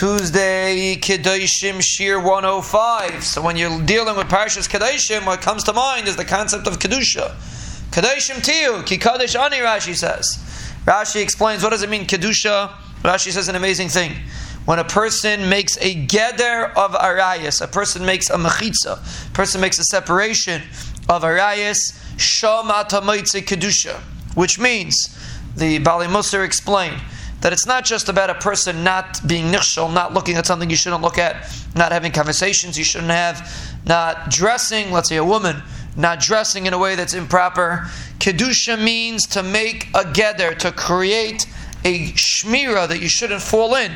Tuesday, Kedoshim Shiur 105. So when you're dealing with Parashas Kedoshim, what comes to mind is the concept of Kedusha. Kedoshim Tiyu, Ki Kadosh Ani, Rashi says. Rashi explains what does it mean, Kedusha? Rashi says an amazing thing. When a person makes a geder of arayas, a person makes a mechitza, a person makes a separation of arayas, shamata kedusha, which means the Baalei Mussar explained that it's not just about a person not being nichshel, not looking at something you shouldn't look at, not having conversations you shouldn't have, not dressing, let's say a woman, not dressing in a way that's improper. Kedusha means to make a geder, to create a shmira that you shouldn't fall in.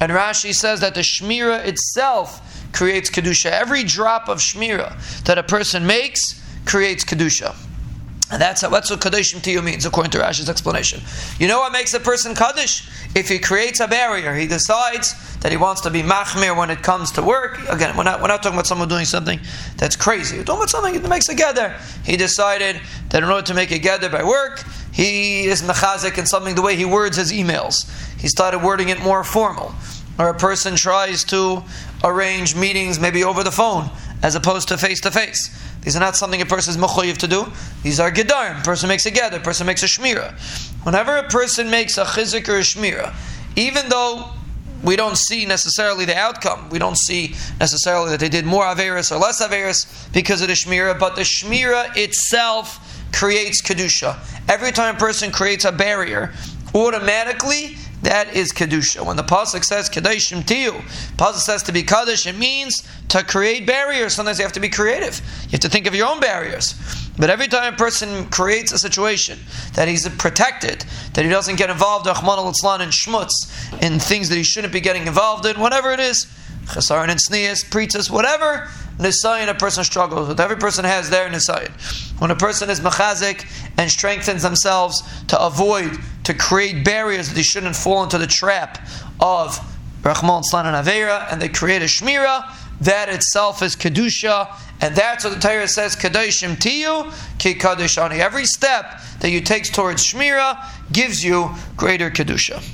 And Rashi says that the shmira itself creates kedusha. Every drop of shmira that a person makes creates kedusha. And that's, that's what Kedoshim tiyu means, according to Rashi's explanation. You know what makes a person Kaddish? If he creates a barrier, he decides that he wants to be Machmir when it comes to work. Again, we're not, we're not talking about someone doing something that's crazy. We're talking about something that makes a geder. He decided that in order to make a geder by work, he is mechazik in something the way he words his emails. He started wording it more formal. Or a person tries to arrange meetings maybe over the phone as opposed to face to face. These are not something a person is mechoyiv to do. These are gedarim. Person makes a. A person makes a shmira. Whenever a person makes a chizik or a shmira, even though we don't see necessarily the outcome, we don't see necessarily that they did more averis or less averis because of the shmira, but the shmira itself creates kedusha. Every time a person creates a barrier, automatically that is kedusha. When the pasuk says kedoshim tiyu, pasuk says to be kaddish, it means to create barriers. Sometimes you have to be creative. You have to think of your own barriers. But every time a person creates a situation that he's protected, that he doesn't get involved, Rahman al and schmutz, in things that he shouldn't be getting involved in, whatever it is, chesaron and sneas, preetzas, whatever nisayin a person struggles with. Every person has their nisayin. When a person is mechazik and strengthens themselves to avoid, to create barriers they shouldn't fall into the trap of Rahman Slan and Avera, and they create a shmira, that itself is kedusha, and that's what the Torah says, kadoshim tiyu ki kadoshani. Every step that you take towards shmira gives you greater kedusha.